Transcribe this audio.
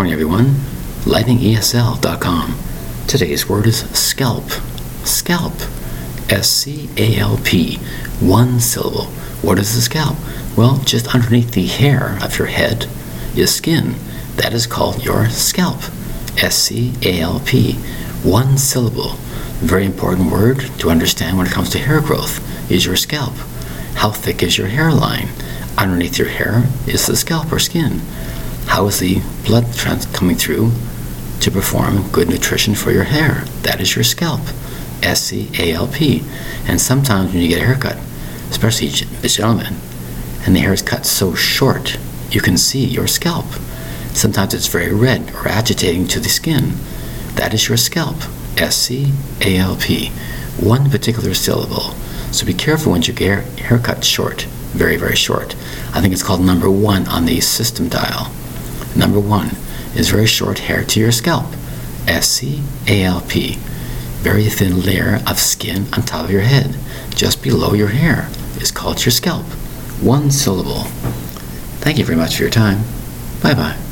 Morning, everyone. LightningESL.com. Today's word is scalp. Scalp. S C A L P. One syllable. What is the scalp? Well, just underneath the hair of your head is skin. That is called your scalp. S C A L P. One syllable. Very important word to understand when it comes to hair growth is your scalp. How thick is your hairline? Underneath your hair is the scalp or skin. How is the blood trans- coming through to perform good nutrition for your hair? That is your scalp. S C A L P. And sometimes when you get a haircut, especially the gentleman, and the hair is cut so short, you can see your scalp. Sometimes it's very red or agitating to the skin. That is your scalp. S C A L P. One particular syllable. So be careful when you get your hair cut short, very, very short. I think it's called number one on the system dial. Number one is very short hair to your scalp. S C A L P. Very thin layer of skin on top of your head, just below your hair, is called your scalp. One syllable. Thank you very much for your time. Bye bye.